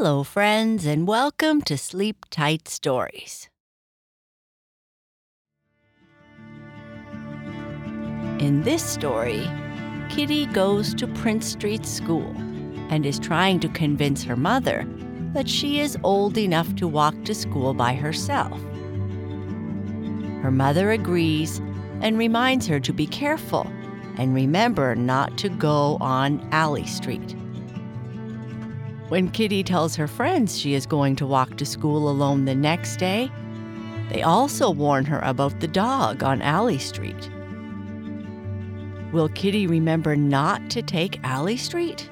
Hello, friends, and welcome to Sleep Tight Stories. In this story, Kitty goes to Prince Street School and is trying to convince her mother that she is old enough to walk to school by herself. Her mother agrees and reminds her to be careful and remember not to go on Alley Street. When Kitty tells her friends she is going to walk to school alone the next day, they also warn her about the dog on Alley Street. Will Kitty remember not to take Alley Street?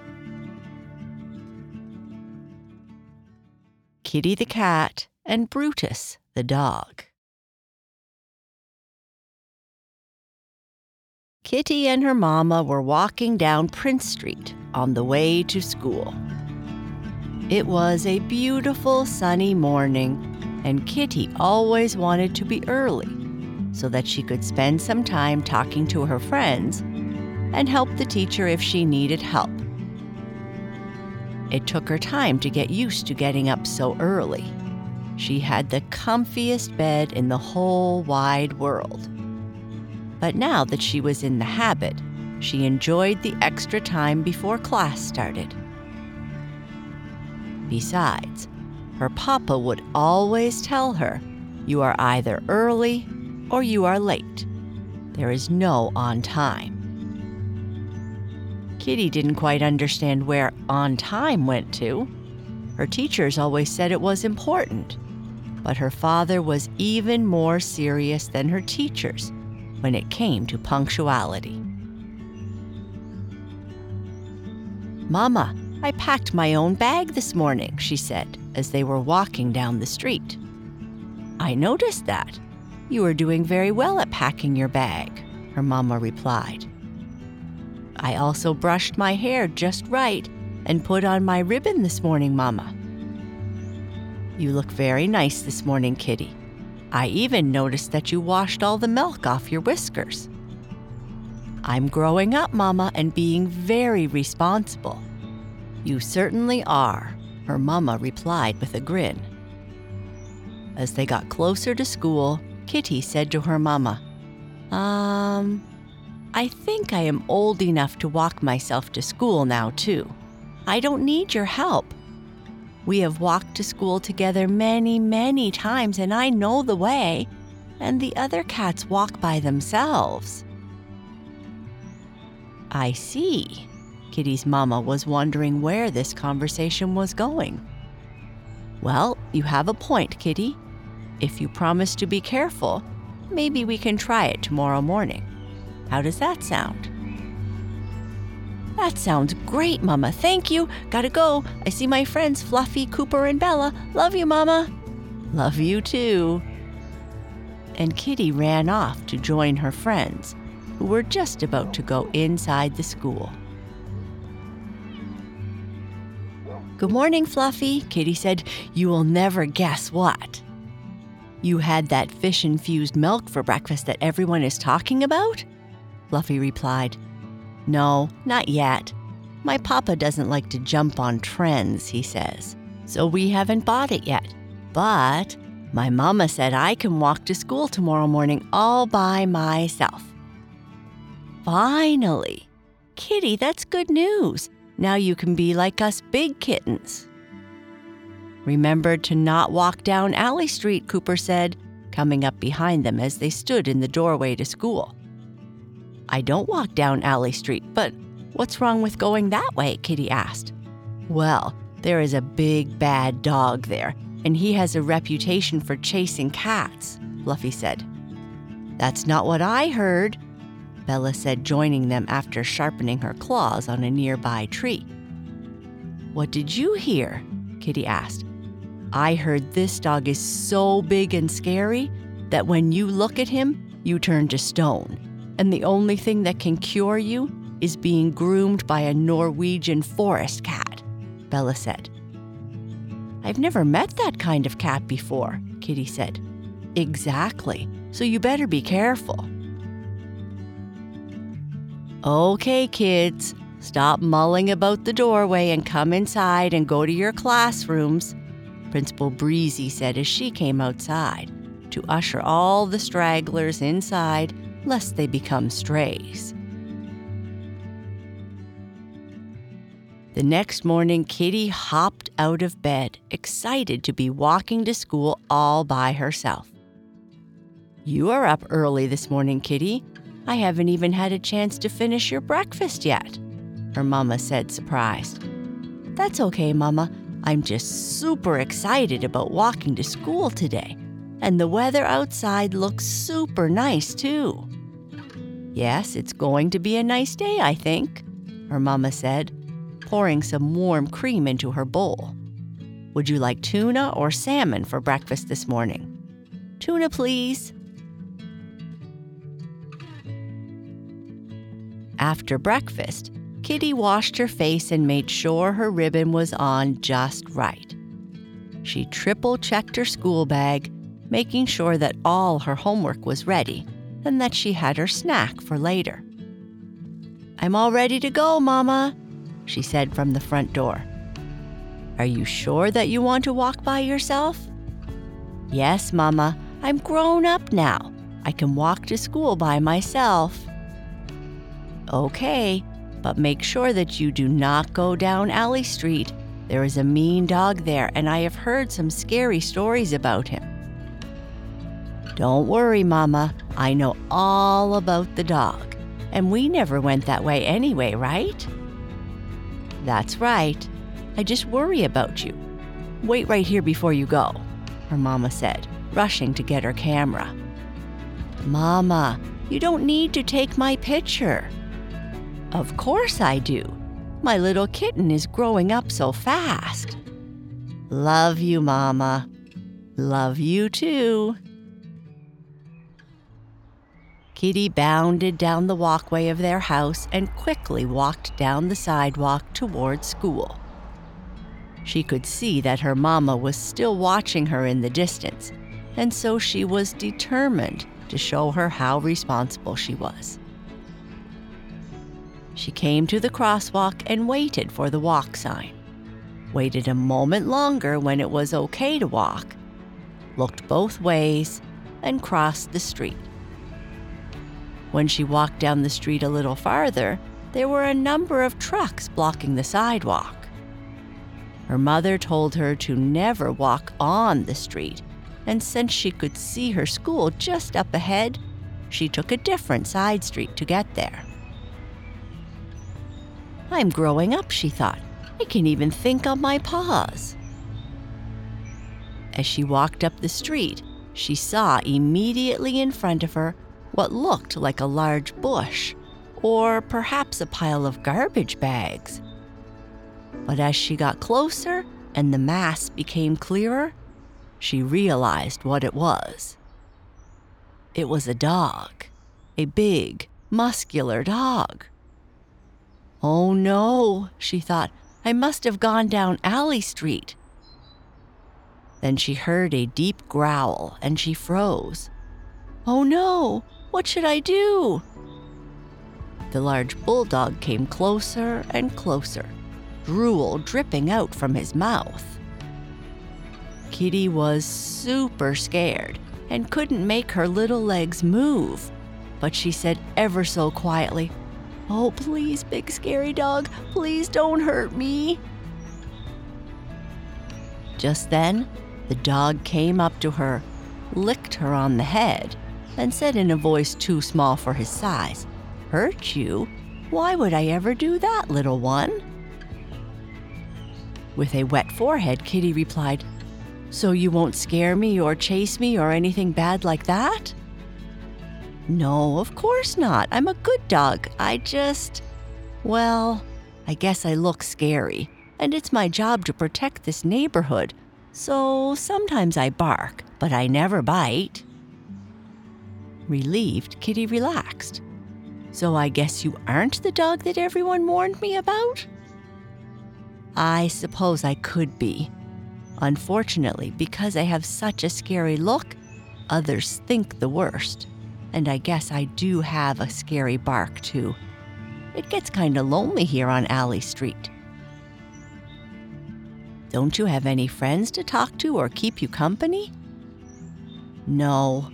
Kitty the cat and Brutus the dog. Kitty and her mama were walking down Prince Street on the way to school. It was a beautiful sunny morning, and Kitty always wanted to be early so that she could spend some time talking to her friends and help the teacher if she needed help. It took her time to get used to getting up so early. She had the comfiest bed in the whole wide world. But now that she was in the habit, she enjoyed the extra time before class started. Besides, her papa would always tell her, You are either early or you are late. There is no on time. Kitty didn't quite understand where on time went to. Her teachers always said it was important, but her father was even more serious than her teachers when it came to punctuality. Mama, I packed my own bag this morning, she said as they were walking down the street. I noticed that. You are doing very well at packing your bag, her mamma replied. I also brushed my hair just right and put on my ribbon this morning, Mama. You look very nice this morning, Kitty. I even noticed that you washed all the milk off your whiskers. I'm growing up, Mama, and being very responsible. You certainly are, her Mama replied with a grin. As they got closer to school, Kitty said to her Mama, Um, I think I am old enough to walk myself to school now, too. I don't need your help. We have walked to school together many, many times, and I know the way, and the other cats walk by themselves. I see. Kitty's mama was wondering where this conversation was going. Well, you have a point, Kitty. If you promise to be careful, maybe we can try it tomorrow morning. How does that sound? That sounds great, Mama. Thank you. Gotta go. I see my friends Fluffy, Cooper, and Bella. Love you, Mama. Love you too. And Kitty ran off to join her friends, who were just about to go inside the school. Good morning, Fluffy, Kitty said. You will never guess what. You had that fish infused milk for breakfast that everyone is talking about? Fluffy replied. No, not yet. My papa doesn't like to jump on trends, he says, so we haven't bought it yet. But my mama said I can walk to school tomorrow morning all by myself. Finally! Kitty, that's good news. Now you can be like us big kittens. Remember to not walk down Alley Street, Cooper said, coming up behind them as they stood in the doorway to school. I don't walk down Alley Street, but what's wrong with going that way? Kitty asked. Well, there is a big bad dog there, and he has a reputation for chasing cats, Fluffy said. That's not what I heard, Bella said, joining them after sharpening her claws on a nearby tree. What did you hear? Kitty asked. I heard this dog is so big and scary that when you look at him, you turn to stone and the only thing that can cure you is being groomed by a Norwegian forest cat, Bella said. I've never met that kind of cat before, Kitty said. Exactly, so you better be careful. Okay, kids, Stop mulling about the doorway and come inside and go to your classrooms, Principal Breezy said as she came outside to usher all the stragglers inside lest they become strays. The next morning, Kitty hopped out of bed, excited to be walking to school all by herself. You are up early this morning, Kitty. I haven't even had a chance to finish your breakfast yet, her mama said, surprised. That's okay, Mama. I'm just super excited about walking to school today, and the weather outside looks super nice, too. Yes, it's going to be a nice day, I think, her mama said, pouring some warm cream into her bowl. Would you like tuna or salmon for breakfast this morning? Tuna, please. After breakfast, Kitty washed her face and made sure her ribbon was on just right. She triple checked her school bag, making sure that all her homework was ready and that she had her snack for later. I'm all ready to go, Mama, she said from the front door. Are you sure that you want to walk by yourself? Yes, Mama. I'm grown up now. I can walk to school by myself. Okay, but make sure that you do not go down Alley Street. There is a mean dog there, and I have heard some scary stories about him. Don't worry, Mama. I know all about the dog. And we never went that way anyway, right? That's right. I just worry about you. Wait right here before you go, her mama said, rushing to get her camera. Mama, you don't need to take my picture. Of course I do. My little kitten is growing up so fast. Love you, Mama. Love you too. Kitty bounded down the walkway of their house and quickly walked down the sidewalk toward school. She could see that her mama was still watching her in the distance, and so she was determined to show her how responsible she was. She came to the crosswalk and waited for the walk sign. Waited a moment longer when it was okay to walk, looked both ways, and crossed the street. When she walked down the street a little farther, there were a number of trucks blocking the sidewalk. Her mother told her to never walk on the street, and since she could see her school just up ahead, she took a different side street to get there. I'm growing up, she thought. I can even think on my paws. As she walked up the street, she saw immediately in front of her what looked like a large bush, or perhaps a pile of garbage bags. But as she got closer and the mass became clearer, she realized what it was. It was a dog, a big, muscular dog. Oh no, she thought, I must have gone down Alley Street. Then she heard a deep growl and she froze. Oh no, what should I do? The large bulldog came closer and closer, drool dripping out from his mouth. Kitty was super scared and couldn't make her little legs move, but she said ever so quietly, Oh, please, big scary dog, please don't hurt me. Just then, the dog came up to her, licked her on the head, and said in a voice too small for his size, Hurt you? Why would I ever do that, little one? With a wet forehead, Kitty replied, So you won't scare me or chase me or anything bad like that? No, of course not. I'm a good dog. I just. Well, I guess I look scary, and it's my job to protect this neighborhood, so sometimes I bark, but I never bite. Relieved, Kitty relaxed. So I guess you aren't the dog that everyone warned me about? I suppose I could be. Unfortunately, because I have such a scary look, others think the worst. And I guess I do have a scary bark, too. It gets kinda lonely here on Alley Street. Don't you have any friends to talk to or keep you company? No.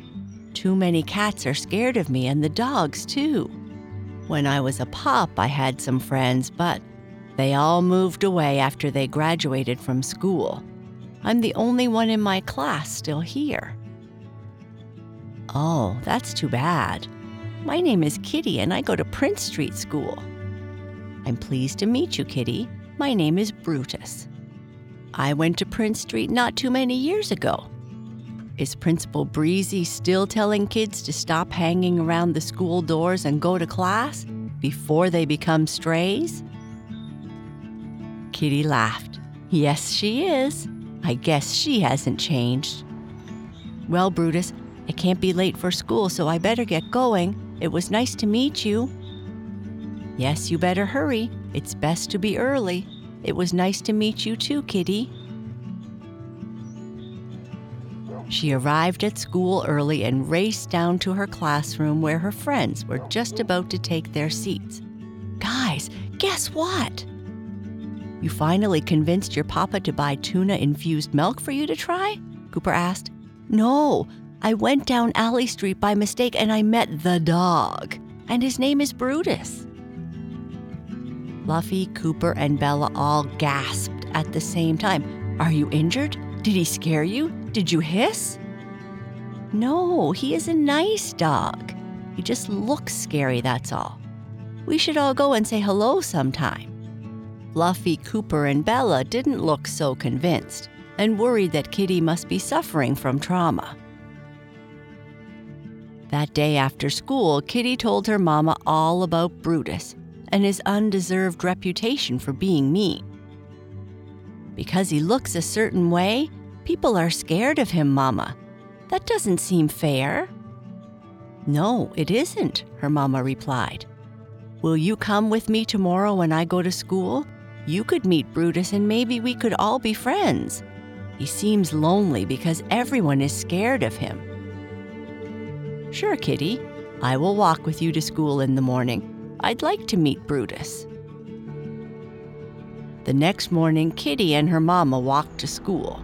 Too many cats are scared of me and the dogs, too. When I was a pup, I had some friends, but they all moved away after they graduated from school. I'm the only one in my class still here. Oh, that's too bad. My name is Kitty and I go to Prince Street School. I'm pleased to meet you, Kitty. My name is Brutus. I went to Prince Street not too many years ago. Is Principal Breezy still telling kids to stop hanging around the school doors and go to class before they become strays? Kitty laughed. Yes, she is. I guess she hasn't changed. Well, Brutus, I can't be late for school, so I better get going. It was nice to meet you. Yes, you better hurry. It's best to be early. It was nice to meet you too, Kitty. She arrived at school early and raced down to her classroom where her friends were just about to take their seats. Guys, guess what? You finally convinced your papa to buy tuna infused milk for you to try? Cooper asked. No, I went down Alley Street by mistake and I met the dog, and his name is Brutus. Fluffy, Cooper, and Bella all gasped at the same time. Are you injured? Did he scare you? Did you hiss? No, he is a nice dog. He just looks scary, that's all. We should all go and say hello sometime. Fluffy, Cooper, and Bella didn't look so convinced and worried that Kitty must be suffering from trauma. That day after school, Kitty told her mama all about Brutus and his undeserved reputation for being mean. Because he looks a certain way, people are scared of him, Mama. That doesn't seem fair. No, it isn't, her mama replied. Will you come with me tomorrow when I go to school? You could meet Brutus and maybe we could all be friends. He seems lonely because everyone is scared of him. Sure, Kitty. I will walk with you to school in the morning. I'd like to meet Brutus. The next morning, Kitty and her mama walked to school.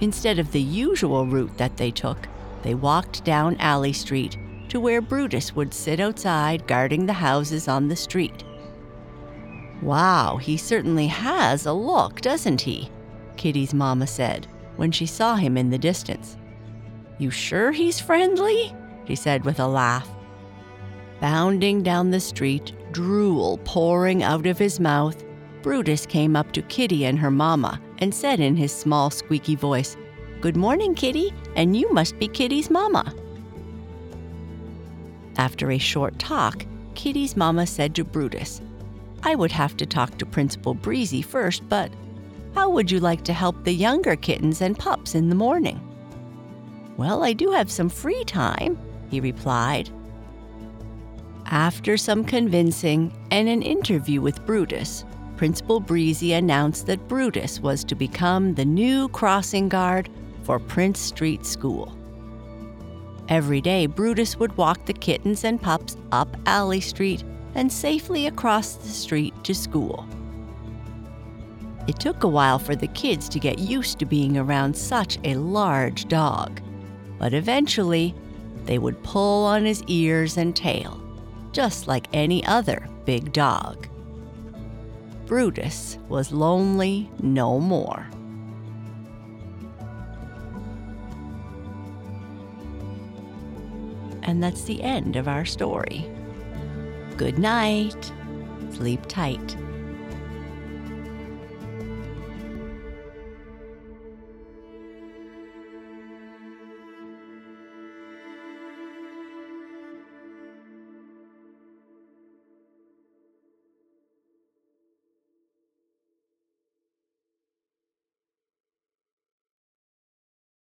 Instead of the usual route that they took, they walked down Alley Street to where Brutus would sit outside guarding the houses on the street. Wow, he certainly has a look, doesn't he? Kitty's mama said when she saw him in the distance. You sure he's friendly? She said with a laugh. Bounding down the street, drool pouring out of his mouth, Brutus came up to Kitty and her mama and said in his small, squeaky voice, Good morning, Kitty, and you must be Kitty's mama. After a short talk, Kitty's mama said to Brutus, I would have to talk to Principal Breezy first, but how would you like to help the younger kittens and pups in the morning? Well, I do have some free time, he replied, after some convincing and an interview with Brutus, Principal Breezy announced that Brutus was to become the new crossing guard for Prince Street School. Every day, Brutus would walk the kittens and pups up Alley Street and safely across the street to school. It took a while for the kids to get used to being around such a large dog, but eventually, they would pull on his ears and tail just like any other big dog. Brutus was lonely no more. And that's the end of our story. Good night. Sleep tight.